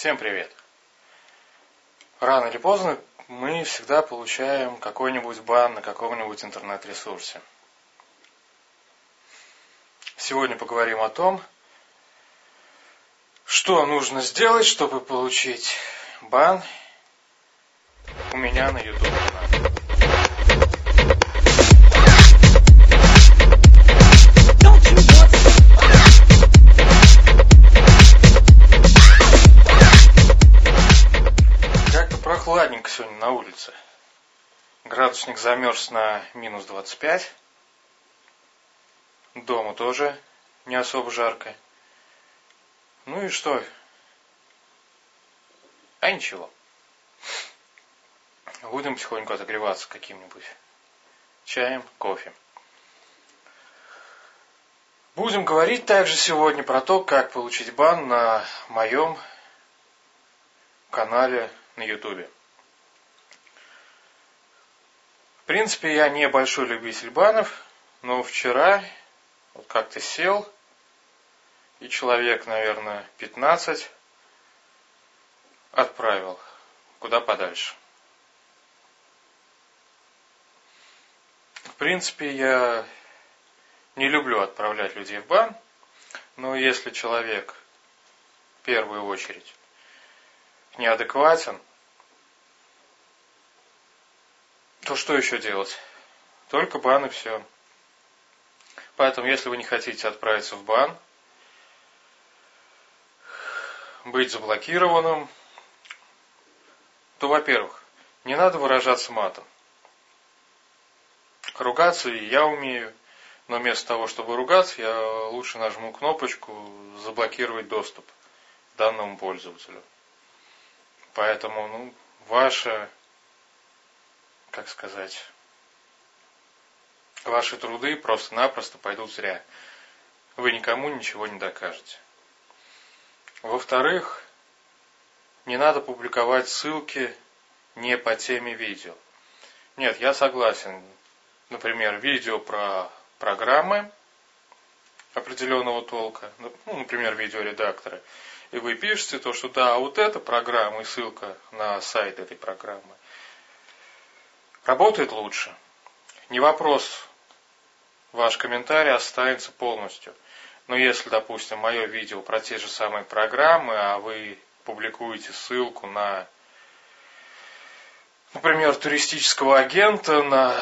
Всем привет! Рано или поздно мы всегда получаем какой-нибудь бан на каком-нибудь интернет-ресурсе. Сегодня поговорим о том, что нужно сделать, чтобы получить бан у меня на YouTube. Как-то прохладненько сегодня на улице. Градусник замерз на минус 25. Дома тоже не особо жарко. Ну и что? А ничего. Будем потихоньку отогреваться каким-нибудь чаем, кофе. Будем говорить также сегодня про то, как получить бан на моем канале на Ютубе. В принципе, я не большой любитель банов, но вчера вот как-то сел, и человек, наверное, 15 отправил куда подальше. В принципе, я не люблю отправлять людей в бан, но если человек в первую очередь неадекватен, то что еще делать? Только бан и все. Поэтому, если вы не хотите отправиться в бан, быть заблокированным, то, во-первых, не надо выражаться матом. Ругаться и я умею, но вместо того, чтобы ругаться, я лучше нажму кнопочку «Заблокировать доступ» данному пользователю. Поэтому, ну, ваше, как сказать, ваши труды просто-напросто пойдут зря. Вы никому ничего не докажете. Во-вторых, не надо публиковать ссылки не по теме видео. Нет, я согласен. Например, видео про программы определенного толка, ну, например, видеоредакторы, и вы пишете то, что да, вот эта программа и ссылка на сайт этой программы работает лучше. Не вопрос, ваш комментарий останется полностью. Но если, допустим, мое видео про те же самые программы, а вы публикуете ссылку на, например, туристического агента, на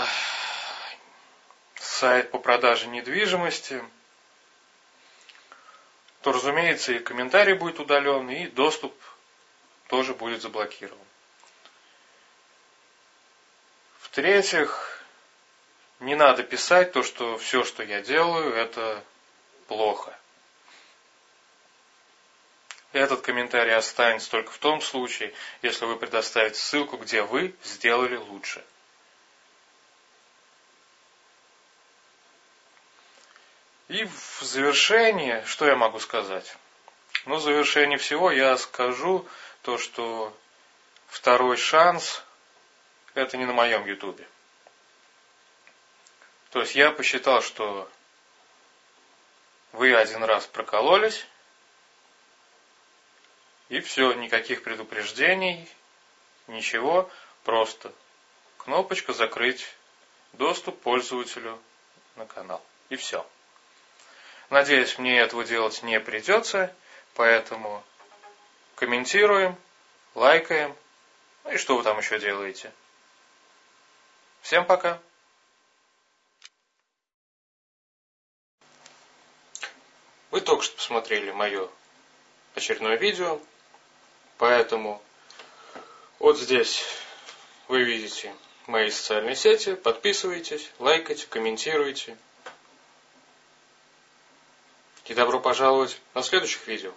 сайт по продаже недвижимости, то, разумеется, и комментарий будет удален, и доступ тоже будет заблокирован. В-третьих, не надо писать то, что все, что я делаю, это плохо. Этот комментарий останется только в том случае, если вы предоставите ссылку, где вы сделали лучше. И в завершение, что я могу сказать? Ну, в завершение всего я скажу то, что второй шанс это не на моем ютубе. То есть я посчитал, что вы один раз прокололись, и все, никаких предупреждений, ничего, просто кнопочка закрыть доступ пользователю на канал. И все. Надеюсь, мне этого делать не придется, поэтому комментируем, лайкаем. Ну и что вы там еще делаете? Всем пока! Вы только что посмотрели мое очередное видео, поэтому вот здесь вы видите мои социальные сети, подписывайтесь, лайкайте, комментируйте. И добро пожаловать на следующих видео.